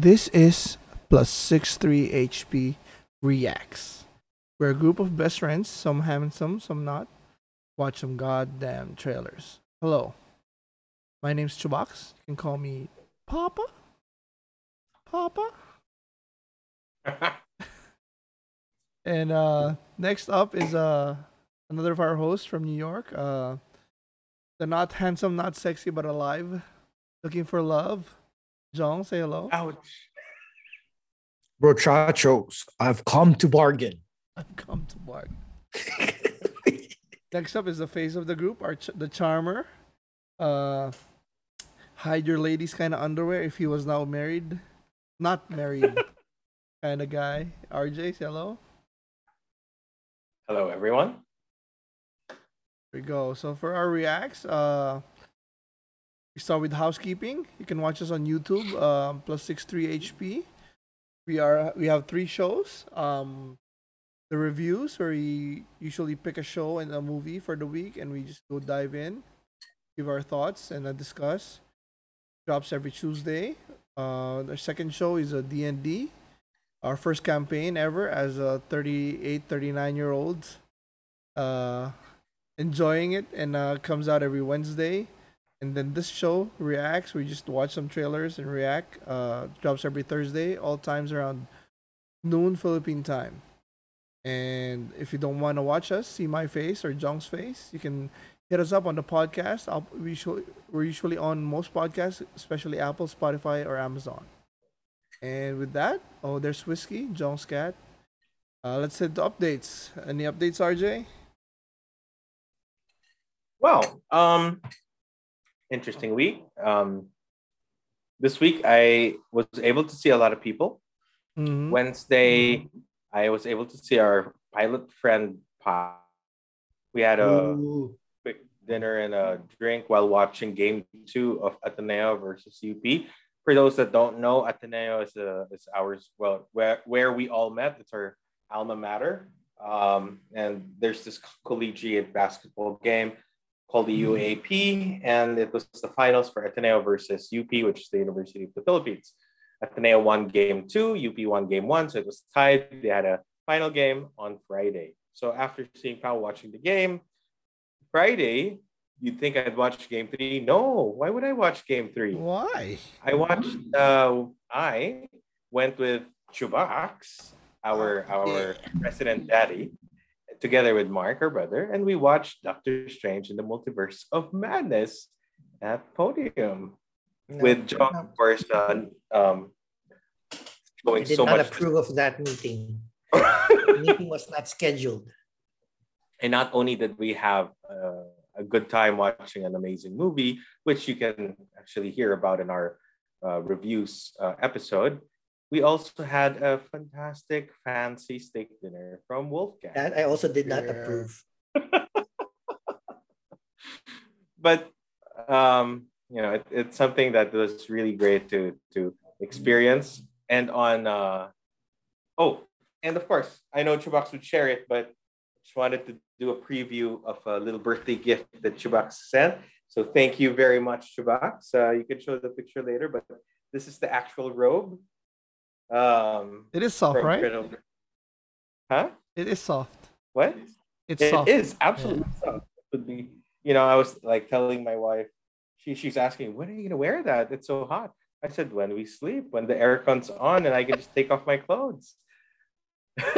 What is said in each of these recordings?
This is plus six three HP reacts. We're a group of best friends, some handsome, some not. Watch some goddamn trailers. Hello. My name's Chubox. You can call me Papa. Papa. and uh next up is uh another of our hosts from New York. Uh the not handsome, not sexy, but alive. Looking for love. John, say hello. Ouch. Brochachos, I've come to bargain. I've come to bargain. Next up is the face of the group, our ch- the charmer. Uh, hide your ladies kind of underwear if he was now married, not married, kind of guy. RJ, say hello. Hello, everyone. Here we go. So for our reacts, uh, we start with housekeeping. You can watch us on YouTube, um, plus six three HP. We are we have three shows. Um, the reviews where we usually pick a show and a movie for the week, and we just go dive in, give our thoughts, and discuss. Drops every Tuesday. Uh, the second show is a D and D, our first campaign ever as a 38, 39 year old. Uh, enjoying it and uh, comes out every Wednesday. And then this show reacts. We just watch some trailers and react. Uh, drops every Thursday, all times around noon Philippine time. And if you don't want to watch us, see my face or Jong's face, you can hit us up on the podcast. I'll, we usually, we're usually on most podcasts, especially Apple, Spotify, or Amazon. And with that, oh, there's whiskey, Jong's cat. Uh, let's hit the updates. Any updates, RJ? Well, um, interesting week. Um, this week I was able to see a lot of people. Mm-hmm. Wednesday, I was able to see our pilot friend Pop. We had a Ooh. quick dinner and a drink while watching Game Two of Ateneo versus UP. For those that don't know, Ateneo is a is ours. Well, where where we all met. It's our alma mater. Um, and there's this collegiate basketball game called the UAAP, and it was the finals for Ateneo versus UP, which is the University of the Philippines. Ateneo won game two, UP won game one, so it was tied. They had a final game on Friday. So after seeing Pao watching the game, Friday, you'd think I'd watch game three. No, why would I watch game three? Why? I watched. Uh, I went with Chubax, our our resident daddy, together with Mark, our brother, and we watched Doctor Strange in the Multiverse of Madness at Podium No, with John, no, of course, um, I did so not much. approve of that meeting. The meeting was not scheduled. and not only did we have uh, a good time watching an amazing movie, which you can actually hear about in our uh, reviews uh, episode, we also had a fantastic fancy steak dinner from Wolfgang. That I also did not Yeah. approve. but um, you know, it, it's something that was really great to to experience. And on uh, oh, and of course, I know Chubax would share it, but just wanted to do a preview of a little birthday gift that Chubax sent. So thank you very much, Chubax. Uh, you can show the picture later, but this is the actual robe. Um, It is soft, right? Huh? It is soft. What? It's It soft. is absolutely soft. It would be, you know, I was like telling my wife, she she's asking, when are you gonna wear that? It's so hot. I said, when we sleep, when the aircon's on, and I can just take off my clothes.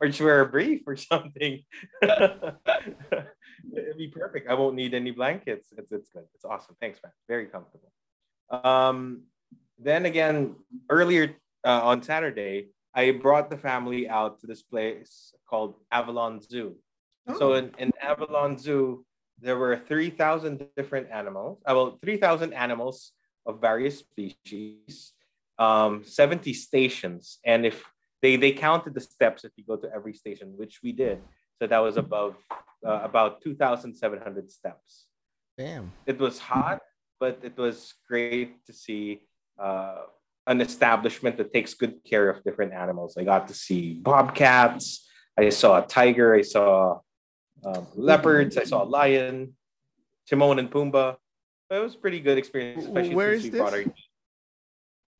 or just wear a brief or something. It'd be perfect. I won't need any blankets. It's it's good. It's awesome. Thanks, man. Very comfortable. Um, then again, earlier uh, on Saturday, I brought the family out to this place called Avilon Zoo. So in, in Avilon Zoo, there were 3,000 different animals, uh, well, 3,000 animals of various species, um, 70 stations. And if they, they counted the steps if you go to every station, which we did. So that was above uh, about 2,700 steps. Damn. It was hot, but it was great to see uh, an establishment that takes good care of different animals. I got to see bobcats. I saw a tiger. I saw um, leopards. I saw a lion, Timon and Pumbaa. It was a pretty good experience. Wh- Especially where since is we brought this? our-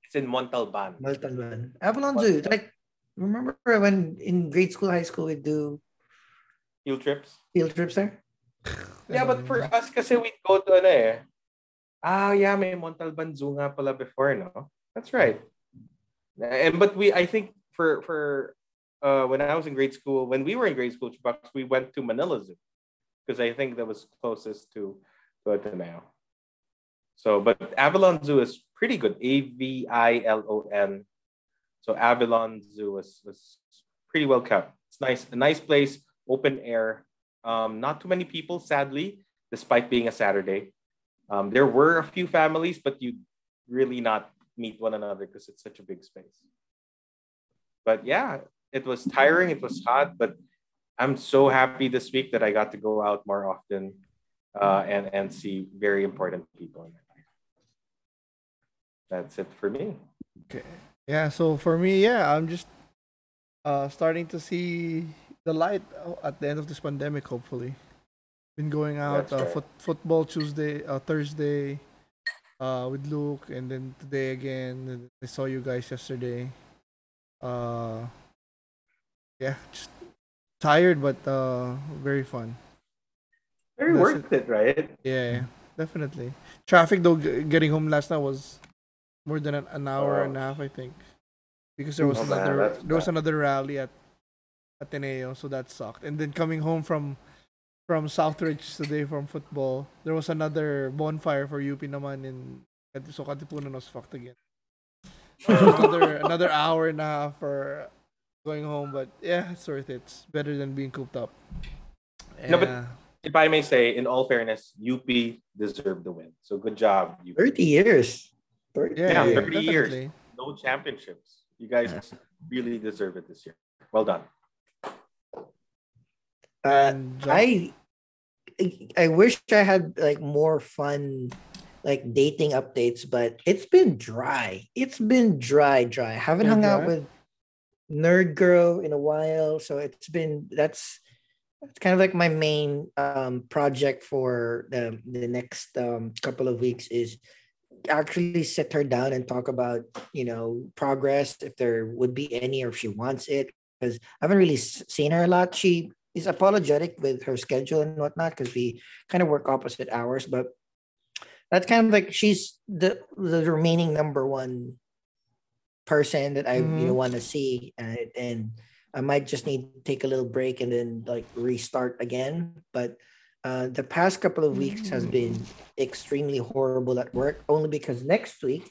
It's in Montalban. Montalban. Avilon Zoo. Like, remember when in grade school, high school, we do Field trips. field trips there? Yeah, but for us kasi we go to ano eh. Ah, yeah, may Montalban Zoo nga pala before, no? That's right. And but we I think for for uh when I was in grade school, when we were in grade school, Chubax, we went to Manila Zoo because I think that was closest to to Ateneo. So, but Avilon Zoo is pretty good. A V I L O N. So Avilon Zoo was was pretty well kept. It's nice, a nice place, open air. Um, not too many people, sadly, despite being a Saturday. Um, there were a few families, but you really not meet one another because it's such a big space. But yeah, it was tiring, it was hot, but I'm so happy this week that I got to go out more often uh, and, and see very important people in my life. That's it for me. Okay. Yeah, so for me, yeah, I'm just uh starting to see the light at the end of this pandemic, hopefully. Been going out uh, right. foot, football Tuesday, uh, Thursday uh with Luke and then today again. I saw you guys yesterday. Uh yeah, just tired but uh very fun. Very That's worth it, right? Yeah, definitely. Traffic though, g- getting home last night was more than an, an hour Oh. and a half, I think, because there was Oh, another that's there was another rally at Ateneo, so that sucked. And then coming home from from Southridge today from football, there was another bonfire for UP naman in so Katipunan was fucked again. Another another hour and a half for going home, but yeah, it's worth it. It's better than being cooped up. No, but- If I may say, in all fairness, UP deserved the win. So good job. UP. 30 years. 30 Yeah, Yeah, yeah, 30 years. definitely. No championships. You guys really deserve it this year. Well done. Uh, And I I wish I had like more fun like dating updates, but it's been dry. It's been dry, dry. I haven't Been hung out with Nerd Girl in a while, so it's been that's it's kind of like my main um project for the the next um couple of weeks is actually sit her down and talk about you know progress if there would be any or if she wants it because I haven't really seen her a lot. She is apologetic with her schedule and whatnot because we kind of work opposite hours, but that's kind of like she's the the remaining number one person that I you know Mhm. want to see, and and I might just need to take a little break and then like restart again. But uh, the past couple of weeks has been extremely horrible at work, only because next week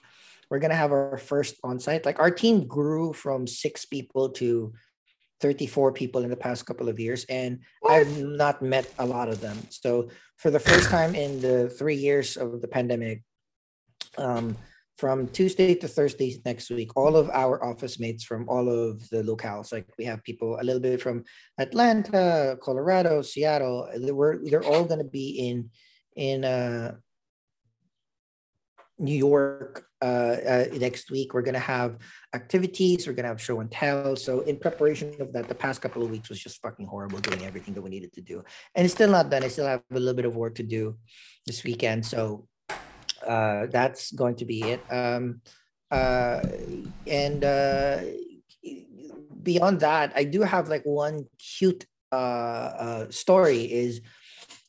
we're gonna have our first on-site. Like our team grew from six people to 34 people in the past couple of years, and I've not met a lot of them. So for the first time in the three years of the pandemic, um, from Tuesday to Thursday next week, all of our office mates from all of the locales, like we have people a little bit from Atlanta, Colorado, Seattle. They were they're all going to be in in uh, New York uh, uh, next week. We're going to have activities. We're going to have show and tell. So in preparation of that, the past couple of weeks was just fucking horrible doing everything that we needed to do, and it's still not done. I still have a little bit of work to do this weekend. So uh, that's going to be it. Um, uh, and uh, beyond that, I do have like one cute uh, uh, story. Is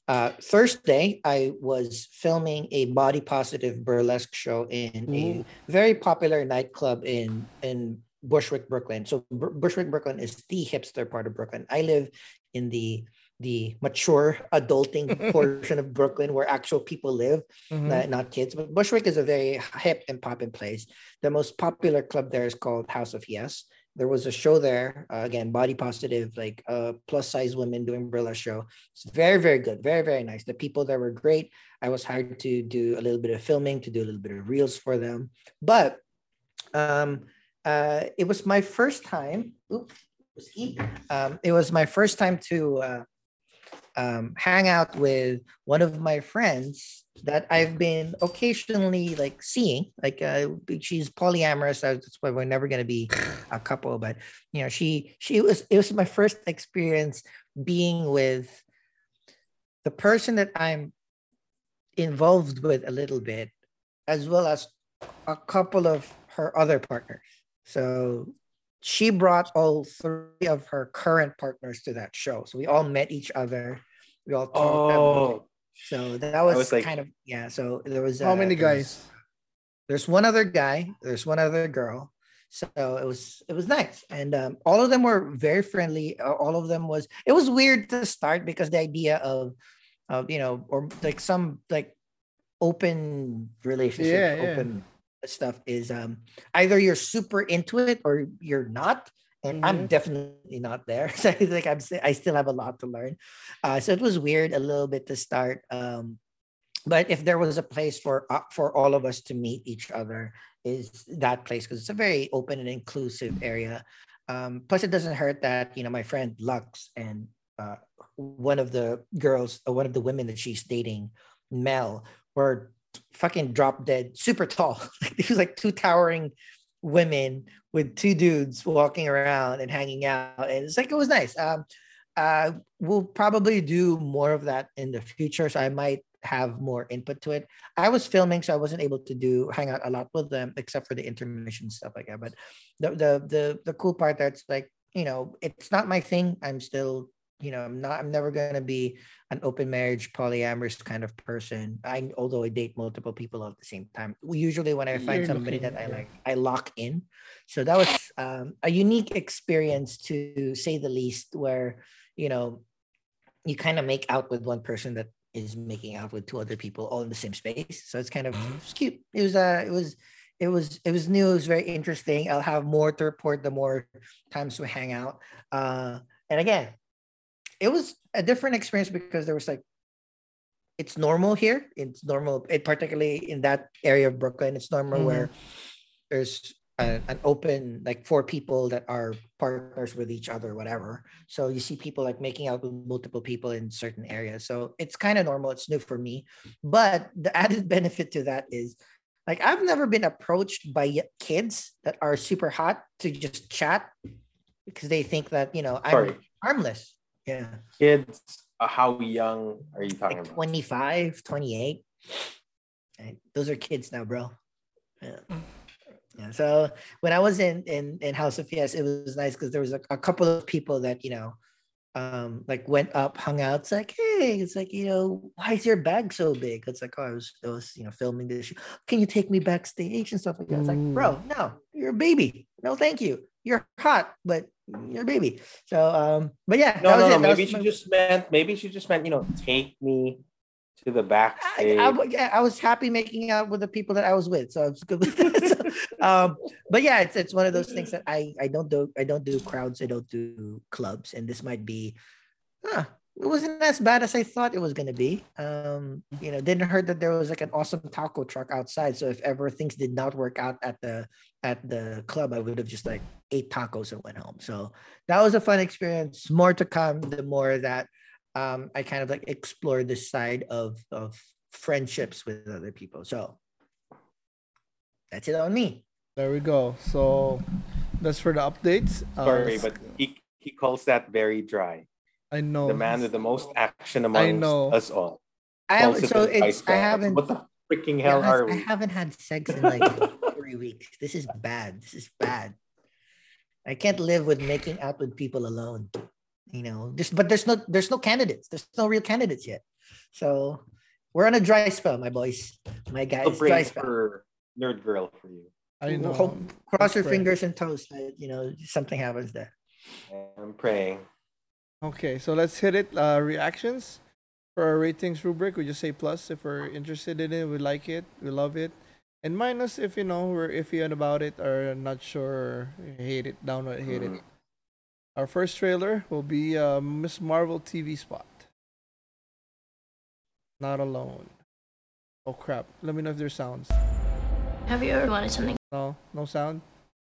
uh, Thursday I was filming a body positive burlesque show in a very popular nightclub in in Bushwick, Brooklyn. So Br- Bushwick, Brooklyn is the hipster part of Brooklyn. I live in the the mature adulting portion of Brooklyn where actual people live Mhm. not, not kids. But Bushwick is a very hip and poppin' place. The most popular club there is called House of Yes. There was a show there, uh, again, body positive, like uh, plus size women doing burlesque show. It's very, very good, very, very nice. The people there were great. I was hired to do a little bit of filming, to do a little bit of reels for them. But um, uh, it was my first time. Oops. Um, it was my first time to uh, um, hang out with one of my friends that I've been occasionally like seeing. Like uh, she's polyamorous. That's why we're never gonna be a couple. But you know, she she was it was my first experience being with the person that I'm involved with a little bit, as well as a couple of her other partners. So she brought all three of her current partners to that show. So we all met each other. We all talked. Oh, So that was, was like- kind of yeah. So there was How uh, many guys? there's one other guy. There's one other girl. So it was it was nice, and um, all of them were very friendly. uh, All of them was it was weird to start because the idea of of you know or like some like open relationship, Yeah, yeah. open stuff is um either you're super into it or you're not. And I'm Mhm. definitely not there. So I think I'm st- I still have a lot to learn. Uh, so it was weird a little bit to start. Um, but if there was a place for uh, for all of us to meet each other is that place because it's a very open and inclusive area um plus it doesn't hurt that you know my friend lux and uh one of the girls or one of the women that she's dating mel were fucking drop dead super tall like was like two towering women with two dudes walking around and hanging out and it's like it was nice um uh we'll probably do more of that in the future so i might have more input to it I was filming, so I wasn't able to do hang out a lot with them except for the intermission stuff like that. But the the the the cool part that's like you know it's not my thing. I'm still you know I'm not I'm never gonna be an open marriage polyamorous kind of person. I although I date multiple people at the same time. Usually when I find You're somebody looking- that I like, I lock in. So that was um, a unique experience to say the least. Where you know you kind of make out with one person that is making out with two other people all in the same space. So it's kind of it's cute. It was uh it was it was it was new, it was very interesting. I'll have more to report the more times we hang out. Uh and again, it was a different experience because there was like it's normal here. It's normal, it particularly in that area of Brooklyn. It's normal Mhm. where there's a, an open like four people that are partners with each other, whatever. So you see people like making out with multiple people in certain areas. So it's kind of normal. It's new for me. But the added benefit to that is like I've never been approached by kids that are super hot to just chat because they think that you know I'm Sorry. harmless. Yeah. kids. Uh, how young are you talking Like about? 25, 28. Right? Those are kids now, bro. Yeah. Yeah. So when I was in in in House of Yes, it was nice because there was a, a couple of people that you know, um, like went up, hung out. It's like, hey, it's like you know, why is your bag so big? It's like, oh, I was, I was, you know, filming this. show. Can you take me backstage and stuff like that? It's like, bro, no, you're a baby. No, thank you. You're hot, but you're a baby. So, um, but yeah, No, that was no, no. Maybe she my- just meant. Maybe she just meant. You know, take me to the I, backstage. I, yeah, I was happy making out with the people that I was with, so I was good with that. So, um, but yeah, it's it's one of those things that I I don't do I don't do crowds, I don't do clubs, and this might be, huh, it wasn't as bad as I thought it was gonna be. Um, you know, didn't hurt that there was like an awesome taco truck outside. So if ever things did not work out at the at the club, I would have just like ate tacos and went home. So that was a fun experience. More to come. The more that um, I kind of like explore this side of of friendships with other people. So that's it on me. There we go. So that's for the updates. Uh, Sorry, let's- but he he calls that very dry. I know The man with the most action amongst know. us all. I Calls have it so it's I haven't What the freaking hell I- are I we? I haven't had sex in like three weeks. This is bad. This is bad. I can't live with making out with people alone. You know, just but there's no there's no candidates. There's no real candidates yet. So we're on a dry spell, my boys, my I'll guys. bring Dry spell. for nerd girl for you. I know. Hope- Cross your Pray. fingers and toes that you know something happens there. I'm praying. Okay, so let's hit it. Uh, reactions for our ratings rubric. We just say plus if we're interested in it, we like it, we love it, and minus if you know we're iffy about it or not sure, hate it, downright hate it. Mm. Our first trailer will be uh, Ms. Marvel TV spot. Not alone. Oh crap! Let me know if there's sounds. Have you ever wanted something No, no sound.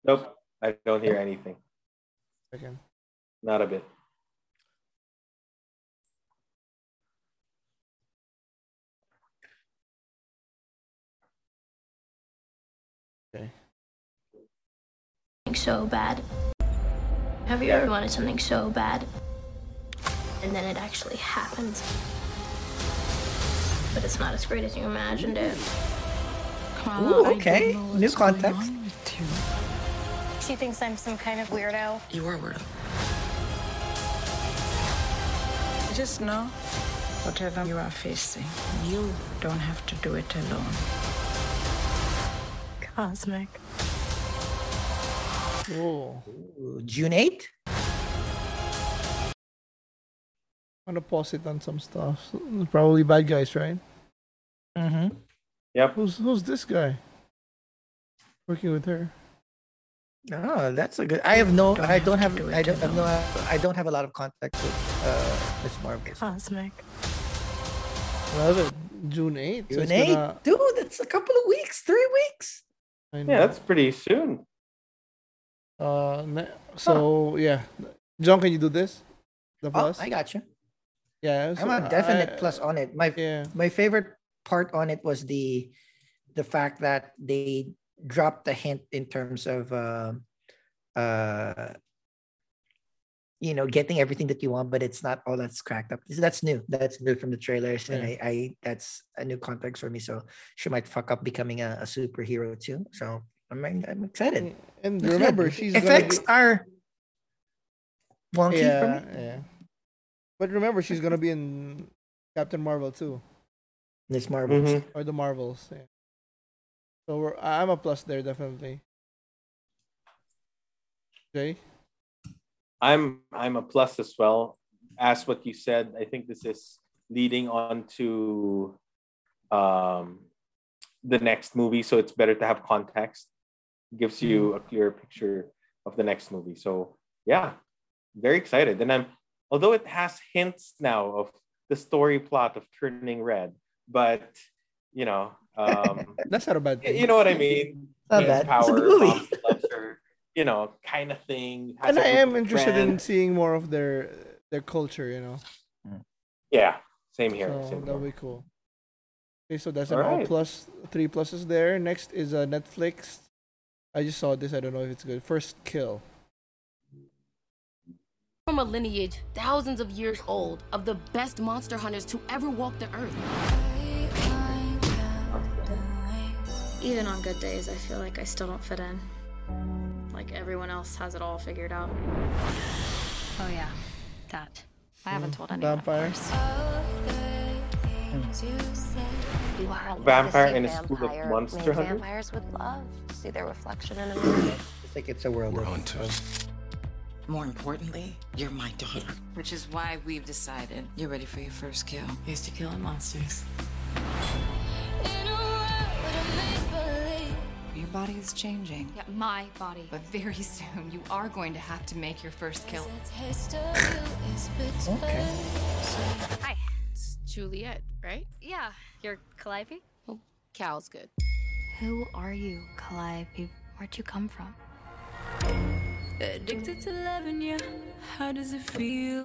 Nope, I don't hear anything. Second. Not a bit. So bad? Have you ever wanted something so bad? And then it actually happens. But it's not as great as you imagined it. Ooh, okay. New context. She thinks I'm some kind of weirdo. You are weirdo. Just know, whatever you are facing, you don't have to do it alone. Cosmic. Cool. Ooh, June 8th? I'm gonna pause it on some stuff. Probably bad guys, right? Mm-hmm. Yep. Who's who's this guy? Working with her. Oh, that's a good. I have no. Don't I don't to have. do I don't have no. I don't have a lot of contact with uh Ms. Marvel. Cosmic. Love it. June 8th. so June it's 8th, gonna- dude. That's a couple of weeks. Three weeks. I Yeah, that's pretty soon. Uh, so yeah, John, can you do this? The Oh, plus. I got you. yeah, I'm a definite I- plus on it. My Yeah, my favorite part on it was the the fact that they dropped the hint in terms of uh, uh you know getting everything that you want but it's not all that's cracked up that's new that's new from the trailers and I, I that's a new context for me so she might fuck up becoming a, a superhero too so i'm, I'm excited and That's remember, good. she's gonna effects be, are wonky for me yeah. But remember, she's gonna be in Captain Marvel too, Ms. Marvel Mhm. or the Marvels. Yeah. So we're, I'm a plus there definitely. Jay, I'm I'm a plus as well. As what you said, I think this is leading on to um, the next movie, so it's better to have context. Gives you a clear picture of the next movie. So yeah, very excited. And I'm although it has hints now of the story plot of Turning Red, but you know, um, that's not a bad thing. you know what I mean. Not Gains bad. It's a Power, good movie. you know, kind of thing. And I am of interested in seeing more of their their culture. You know, Yeah, same here. so same that'll here. be cool. Okay, so that's an all plus three pluses there. Next is uh, Netflix. I just saw this. I don't know if it's good. First Kill. From a lineage thousands of years old of the best monster hunters to ever walk the earth. Even on good days, I feel like I still don't fit in. Like everyone else has it all figured out. Oh yeah, that. I haven't hmm. told anyone. of Vampire. course. Vampire in a school of monster made hunters? Vampires with love. To see their reflection in a mirror. it's like it's a world We're of, hunters. More importantly, you're my daughter. Which is why we've decided you're ready for your first kill. Here's to killing monsters. Your body is changing. Yeah, my body. But very soon, you are going to have to make your first kill. okay Hi. It's Juliet, right? Yeah, you're Calliope. Oh, Cal's good. Who are you, Calliope? Where'd you come from? Addicted to loving you. How does it feel?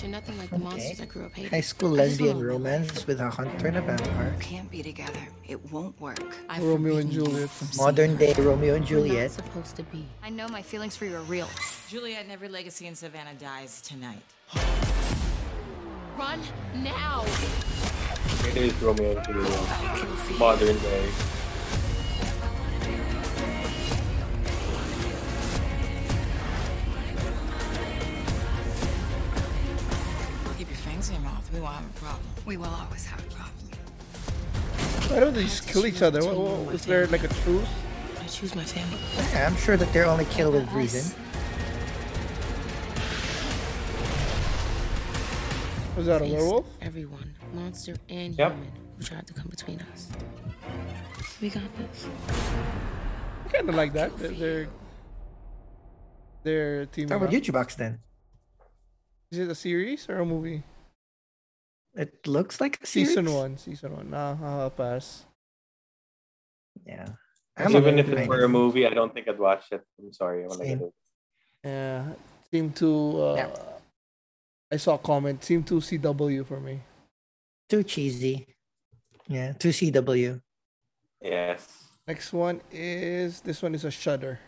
You're nothing like the monsters I grew up hating. high school I lesbian romance with a hunter and a vampire Can't be together. It won't work. I've Romeo and Juliet. from modern day romeo and seeing what you're juliet not supposed to be. I know my feelings for you are real. Juliet and every legacy in Savannah dies tonight. Run now! It is Romeo and Juliet. Modern day. Keep your fangs in your mouth. We won't have a problem. We will always have a problem. Why don't they just kill each other? What, what, is there like a truce? I choose my family. yeah, i'm sure that they're only killed with reason Was that a Face werewolf? Everyone, monster and Yep. human, who tried to come between us. We got this. Kind of like that. They're they're, they're teaming How up. about you, Box then? Is it a series or a movie? It looks like a Season one. Season one. Nah, I'll pass. Yeah. Even if it were a movie, I don't think I'd watch it. I'm sorry. I wanna Same. get it. Yeah, seem to. Uh, Yeah. I saw a comment. Seem too CW for me. Too cheesy. Yeah, too CW. Yes. Next one is this one is a Shudder,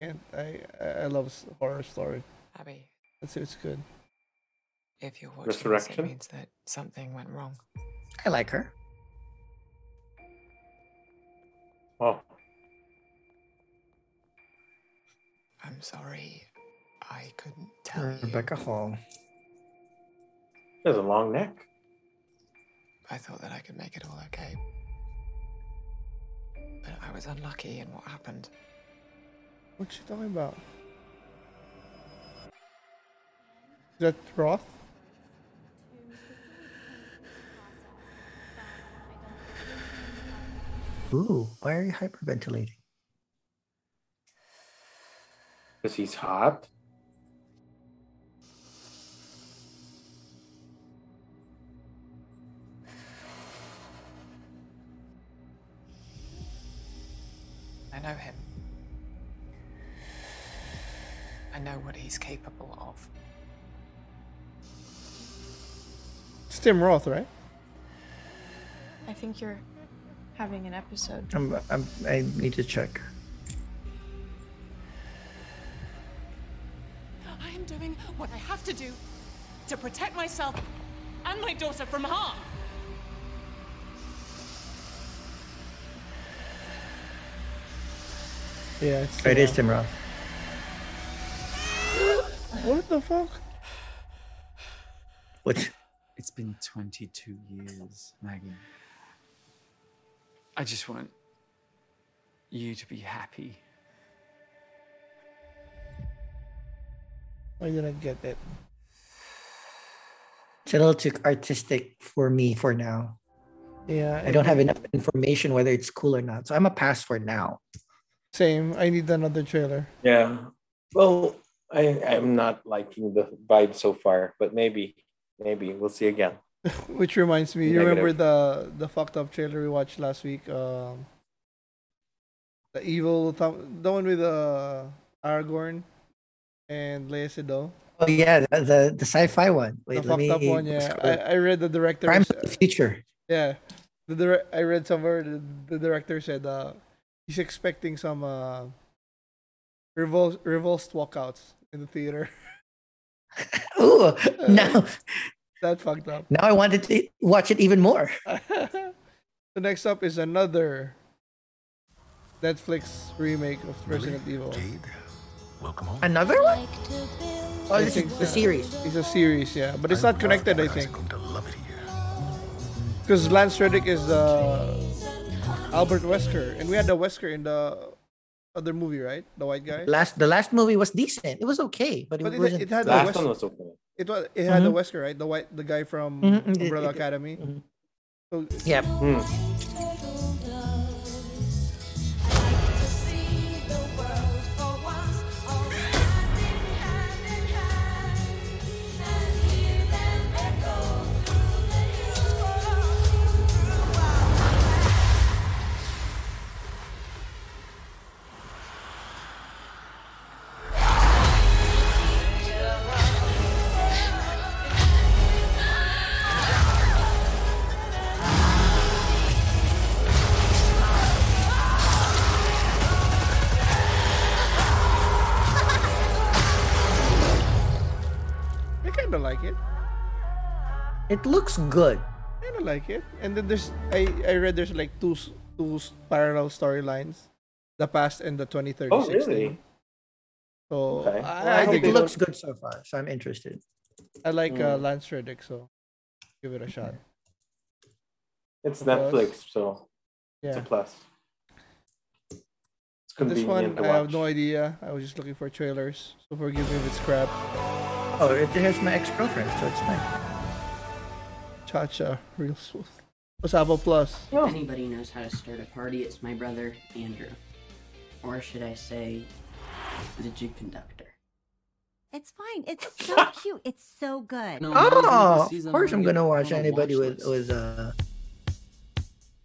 and I I I love horror story. Abby, Let's see, it's good. if you're watching this, it Resurrection? means that something went wrong. I like her. Oh, I'm sorry. I couldn't tell Rebecca you. Hall. He has a long neck. I thought that I could make it all okay. But I was unlucky in what happened. What you talking about? Is that Roth? Ooh, why are you hyperventilating? Because he's hot. Tim Roth, right? I think you're having an episode. I'm, I'm, I need to check. I am doing what I have to do to protect myself and my daughter from harm. Yeah, it's it is Tim Roth. What the fuck? What? It's been 22 years, Maggie. I just want you to be happy. I didn't get it. It's a little too artistic for me for now. Yeah. I don't have enough information whether it's cool or not. So I'm a pass for now. Same. I need another trailer. Yeah. Well, I I'm not liking the vibe so far, but maybe maybe we'll see again. Which reminds me, you remember the the fucked up trailer we watched last week? Um, the evil, th- the one with uh, Aragorn and Léa Seydoux. Oh yeah, the the, the sci-fi one. Wait, the fucked me, up one. Yeah, I, I read the director. Crime of the future. Yeah, the dire- I read somewhere the, the director said uh, he's expecting some uh, revol- revulsed walkouts in the theater. Ooh, no. that fucked up. Now I wanted to watch it even more. the next up is another Netflix remake of Resident Evil. Jade, welcome home. Another one? Oh, this is the series. It's a series, yeah, but it's not connected. I think. Because Lance Reddick is the Albert Wesker, and we had the Wesker in the other movie, right? The white guy. Last the last movie was decent. It was okay, but it, but it, wasn't. it had last the one was okay. It was. It had mm-hmm. the Wesker, right? The white, the guy from mm-hmm. Umbrella it, Academy. Mm-hmm. So, yep. Hmm. It looks good. I don't like it. And then there's I I read there's like two two parallel storylines, the past and the 2036. Oh really? So okay. I, I, think it looks good so far. So I'm interested. I like mm. uh, Lance Reddick, so give it a shot. It's a Netflix, so yeah. it's a plus. It's this one, I have no idea. I was just looking for trailers, so forgive me if it's crap. Oh, it has my ex girlfriend, so it's fine. Cha-cha, real smooth. What's Apple Plus? If anybody knows how to start a party, it's my brother, Andrew. Or should I say, the jig conductor. It's fine. It's so cute. It's so good. No, oh, of course I'm gonna watch anybody with with uh.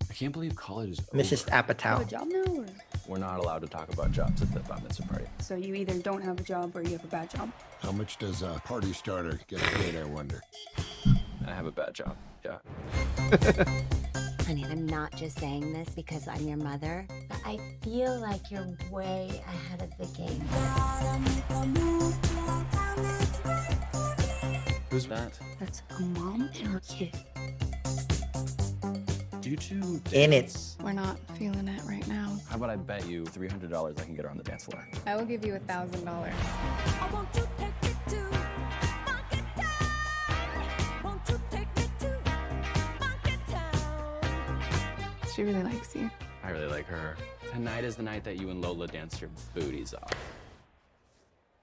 I can't believe college is Mrs. Apatow. a job now. We're not allowed to talk about jobs at the bat mitzvah party. So you either don't have a job or you have a bad job. How much does a party starter get paid? I wonder. I have a bad job. Yeah. Honey, I'm not just saying this because I'm your mother, but I feel like you're way ahead of the game. Who's that? That's a mom and her kid. You two in it. We're not feeling it right now. How about I bet you $300 I can get her on the dance floor? I will give you $1,000. She really likes you. I really like her. Tonight is the night that you and Lola dance your booties off.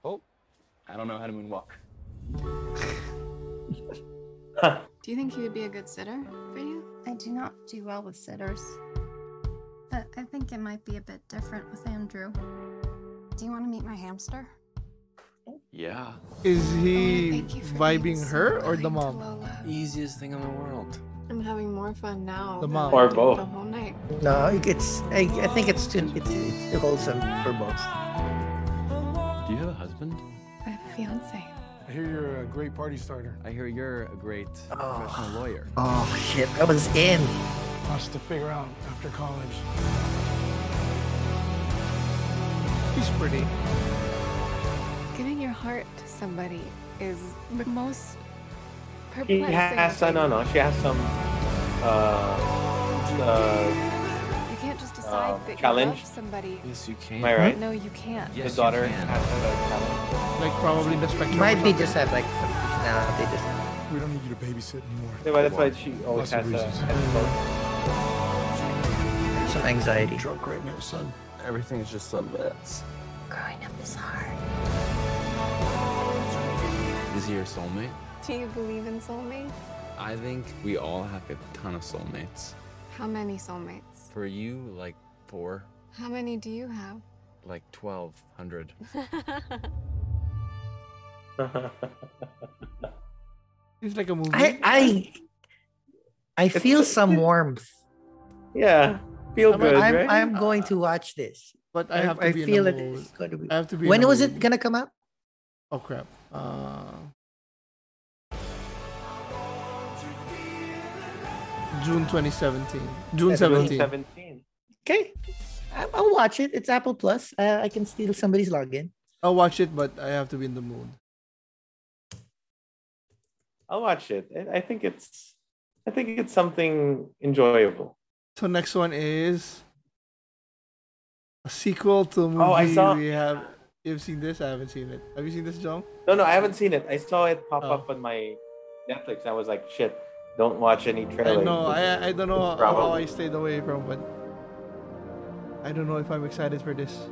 Oh, I don't know how to moonwalk. Do you think he would be a good sitter for you? I do not do well with sitters. But I think it might be a bit different with Andrew. Do you want to meet my hamster? Yeah. Is he oh, thank you for vibing being so her or the mom? Easiest thing in the world. I'm having more fun now. The mom. Or both. The whole night. No, it's I, I think it's too it's, it's too wholesome for both. Do you have a husband? I have a fiance. I hear you're a great party starter. I hear you're a great oh. professional lawyer. Oh shit, I was in. Lots to figure out after college. He's pretty. Giving your heart to somebody is the most She has, uh, no, no, she has some, uh, uh, You can't just decide um, that challenge. you love somebody. Yes, you can. Am I right? No, you can't. Yes, the daughter you can. has a challenge. Like probably the spectrum. Might be just have like some personality. Just We don't need you to babysit anymore. Yeah, but that's why she always Lots has a, reasons. has a some anxiety. Drunk right now, son. Everything's just a mess. Growing up is hard. Is he your soulmate? Do you believe in soulmates? I think we all have a ton of soulmates. How many soulmates? For you, like four, How many do you have? like twelve hundred. it's like a movie. I I I feel some warmth. yeah, feel I'm- good, I'm right? I'm going to watch this. but I have to I feel in it the mood. is going to be. I have to be. When was it gonna come out? Oh crap. Uh, June 2017. June Yeah, 17. 17. Okay, I- I'll watch it. It's Apple Plus. Uh, I can steal somebody's login. I'll watch it, but I have to be in the mood. I'll watch it. I- I think it's, I think it's something enjoyable. So next one is a sequel to a movie Oh, I saw- we have. You've seen this? I haven't seen it. Have you seen this, John? No, no, I haven't seen it. I saw it pop Oh. up on my Netflix. I was like, shit, don't watch any I trailers. know. I I don't know how, Probably. how I stayed away from, but I don't know if I'm excited for this.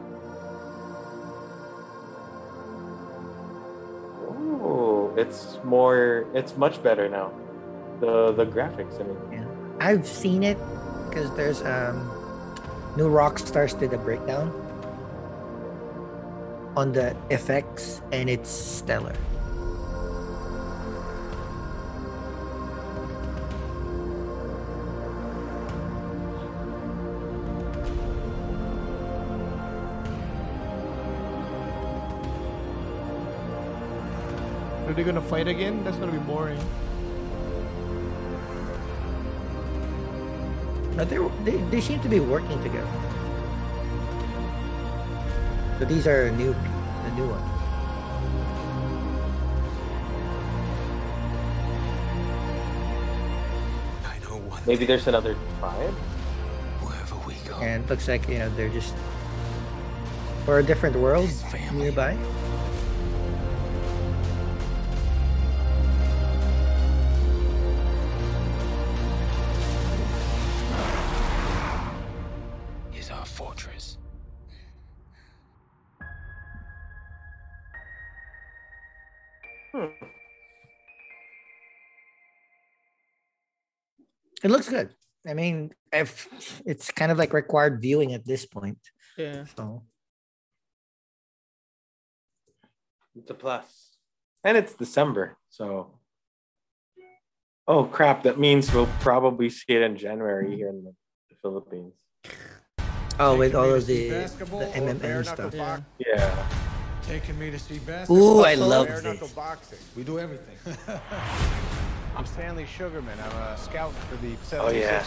Oh, it's more. It's much better now. The the graphics. I mean, yeah. I've seen it because there's um New Rockstars did a breakdown on the effects and it's stellar. Are they gonna fight again? That's gonna be boring. No, they're, they they seem to be working together. So these are a new the new ones. maybe there's another tribe. Wherever we go. And it looks like you know they're just or a different world nearby. It looks good. I mean, if it's kind of like required viewing at this point. Yeah. So It's a plus, and it's December, so. Oh crap! That means we'll probably see it in January here in the, the Philippines. oh, with all of the the basketball or bare MMM stuff. box- Yeah. Taking me to see basketball. Ooh, I love bare this. boxing. We do everything. I'm Stanley Sugarman. I'm a scout for the 76ers. Oh, yeah.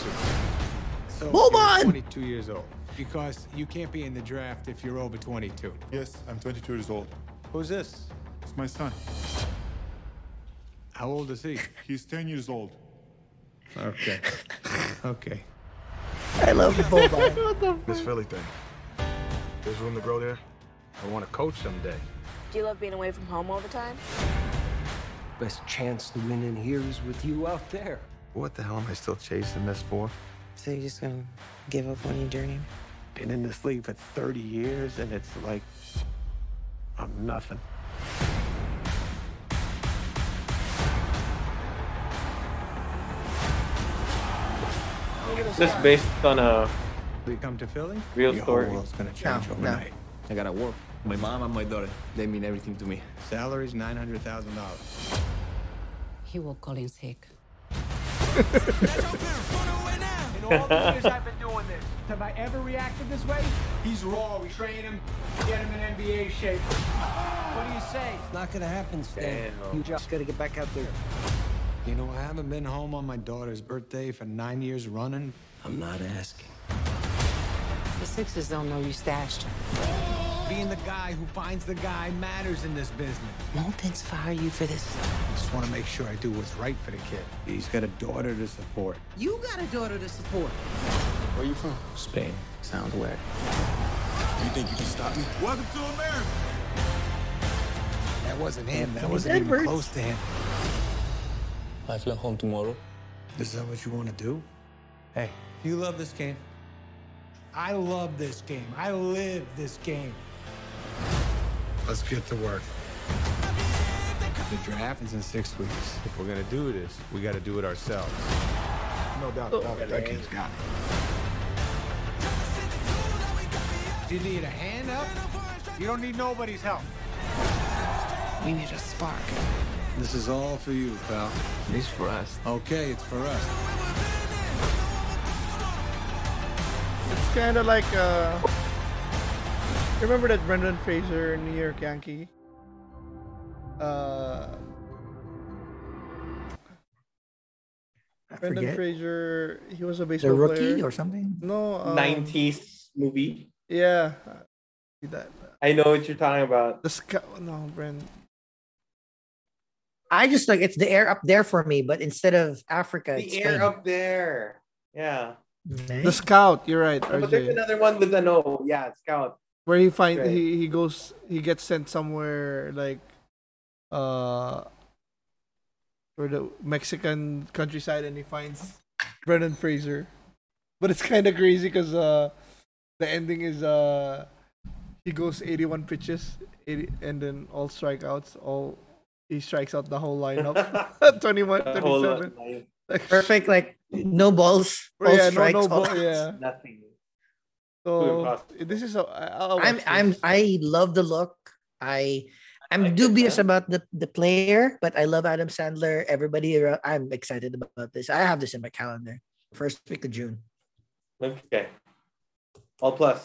So Move you're on! 22 years old. Because you can't be in the draft if you're over 22. Yes, I'm 22 years old. Who's this? It's my son. How old is he? He's 10 years old. Okay. Okay. I love the bovine. This Philly thing. There's room to grow there. I want to coach someday. Do you love being away from home all the time? Best chance to win in here is with you out there. What the hell am I still chasing this for? So you're just gonna give up on your dream? Been in this league for 30 years, and it's like I'm nothing. This based on a We come to Philly? real Your story. whole world's gonna change No, no. I gotta work. My mom and my daughter, they mean everything to me. Salary's $900,000. He will call in sick. In all the years I've been doing this, have I ever reacted this way? He's raw. We train him, get him in NBA shape. What do you say? It's not gonna happen, Stan. Damn. You just gotta get back out there. You know, I haven't been home on my daughter's birthday for nine years running. I'm not asking. The Sixers don't know you stashed her. Being the guy who finds the guy matters in this business. Mountains fire you for this. I just want to make sure I do what's right for the kid. He's got a daughter to support. You got a daughter to support. Where you from? Spain. Sounds weird. You think you can stop me? Welcome to America. That wasn't him. That wasn't even close to him. I fly home tomorrow. Is that what you want to do? Hey, you love this game. I love this game. I live this game. Let's get to work. The draft is in six weeks. If we're gonna do this, we got to do it ourselves. No doubt about it. That kid's got it. You need a hand up? You don't need nobody's help. We need a spark. This is all for you, pal. This for us. Okay, it's for us. It's kind of like uh, remember that Brendan Fraser New York Yankee. Uh, I Brendan forget. Fraser, he was a The baseball rookie player. or something? No, um, 90s movie. Yeah, see that I know what you're talking about. the scout. No, Brendan. I just like it's the air up there for me, but instead of Africa, it's The air Spain. up there. Yeah. The scout. You're right, But there's another one with the no. Yeah, Scout. Where he find Right. he he goes he gets sent somewhere like uh for the Mexican countryside and he finds Brendan Fraser. But it's kind of crazy because uh the ending is uh he goes 81 pitches 80, and then all strikeouts all he strikes out the whole lineup 21 The whole lot, 27 like, Like, Perfect, like no balls, Oh, all yeah, no, strikes. no ball, yeah. Nothing. So this is a I- I'll I'm watch I'm. I love the look. I I'm like it, dubious about the the player, but I love Adam Sandler. Everybody around, I'm excited about this. I have this in my calendar. First week of June. Okay. All plus.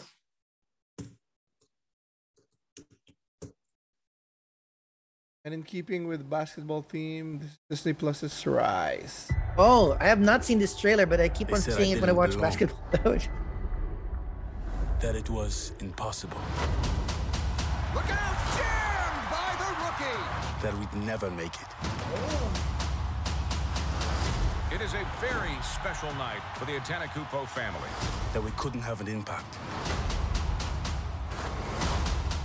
And in keeping with basketball theme, this Disney Plus's Rise. Oh, I have not seen this trailer, but I keep They on seeing it when I watch belong. basketball. That it was impossible. Look out! Jammed by the rookie! That we'd never make it. It is a very special night for the Antetokounmpo family. That we couldn't have an impact.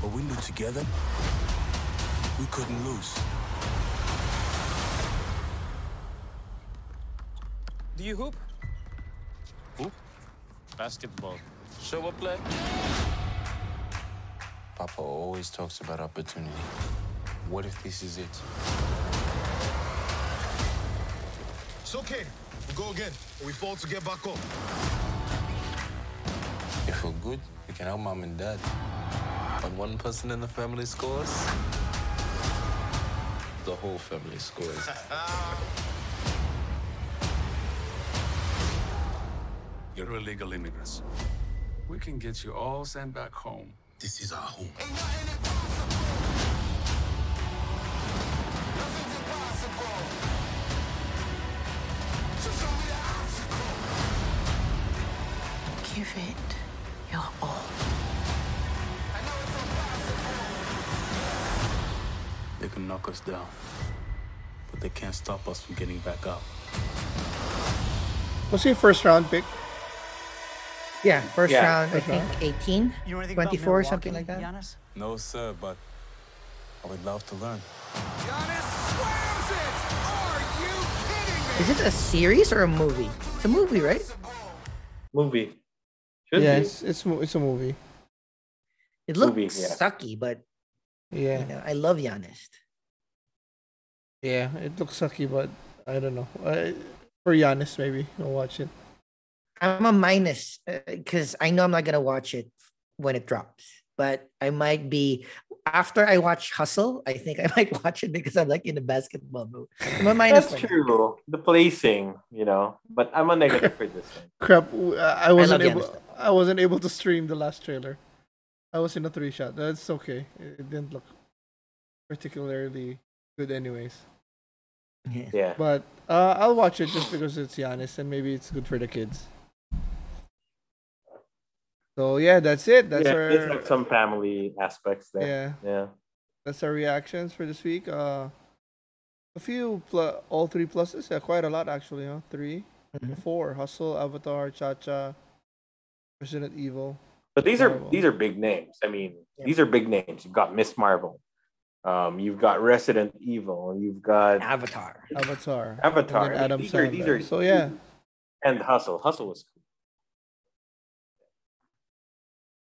But we knew together we couldn't lose. Do you hoop? Hoop? Basketball. Show up play? Papa always talks about opportunity. What if this is it? It's okay. We'll go again. We fall to get back up. If we're good, we can help mom and dad. But one person in the family scores, the whole family scores. You're illegal immigrants. We can get you all sent back home. This is our home. Give it your all. They can knock us down, but they can't stop us from getting back up. Was he a first round pick? Yeah, first Yeah. round, I First think round. 18, You know 24, something like that. Giannis? No, sir, but I would love to learn. Is it a series or a movie? It's a movie, right? Movie. Should yeah, be. it's it's it's a movie. It looks Movie, yeah. sucky, but Yeah, you know, I love Giannis. yeah, it looks sucky, but I don't know. Uh, for Giannis, maybe I'll watch it. I'm a minus because I know I'm not gonna watch it when it drops, but I might be after I watch Hustle. I think I might watch it because I'm like in the basketball mood. I'm a minus. That's for that. true. The placing, you know, but I'm a negative for this one. Crap, uh, I wasn't love able. I wasn't able to stream the last trailer. I was in a three shot. That's okay. It it didn't look particularly good, anyways. Yeah. Yeah. But uh, I'll watch it just because it's Giannis and maybe it's good for the kids. So yeah, that's it. That's yeah, our there's like some family aspects there. yeah. Yeah. That's our reactions for this week. Uh, a few pl- all three pluses. Yeah, quite a lot actually. Huh? 3 Mhm. four. Hustle, Avatar, Cha Cha, Resident Evil. But these are these are big names. I mean, these are big names. You've got Ms. Marvel. Um, you've got Resident Evil. You've got Avatar. Avatar. Avatar. And then Adam these are, these are So yeah. and Hustle. Hustle was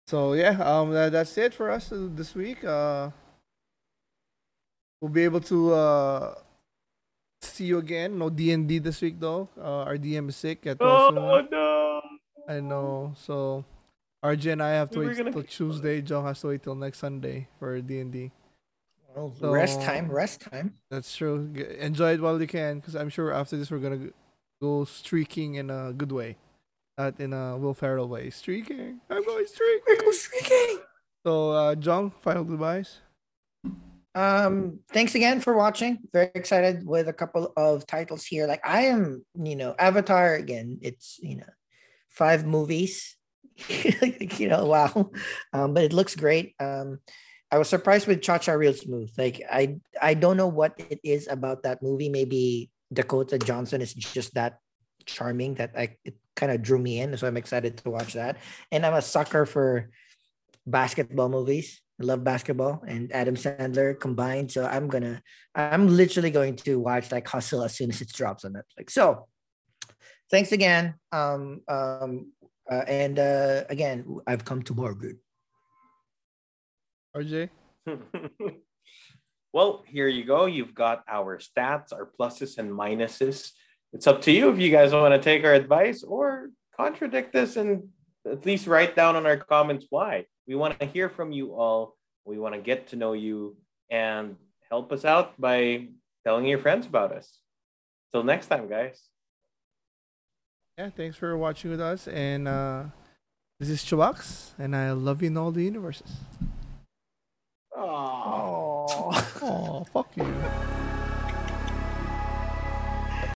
So yeah, um, that, that's it for us uh, this week. Uh, we'll be able to uh see you again. No D and D this week though. Uh, our DM is sick. At Oh also, no! I know. So RJ and I have to We were wait gonna till Tuesday. John has to wait till next Sunday for D and D. So- rest time, rest time. That's true. Enjoy it while you can, because I'm sure after this we're gonna go streaking in a good way, not in a Will Ferrell way. Streaking. I'm going streaking. We're go streaking. So, uh, John, final goodbyes. Um, thanks again for watching. Very excited with a couple of titles here. Like I am, you know, Avatar again. It's you know, five movies. You know, wow. Um, but it looks great. Um, I was surprised with Cha Cha Real Smooth. Like I, I don't know what it is about that movie. Maybe Dakota Johnson is just that charming that I it kind of drew me in. So I'm excited to watch that. And I'm a sucker for basketball movies. I love basketball and Adam Sandler combined. So I'm gonna, I'm literally going to watch like Hustle as soon as it drops on Netflix. So thanks again. Um, um, uh, and uh, again, I've come to Margaret. RJ. well, here you go. You've got our stats, our pluses and minuses. It's up to you if you guys want to take our advice or contradict us and at least write down on our comments why. We want to hear from you all. We want to get to know you and help us out by telling your friends about us. Till next time, guys. Yeah, thanks for watching with us. And uh, this is Chubax, and I love you in all the universes. Oh. Oh, fuck you.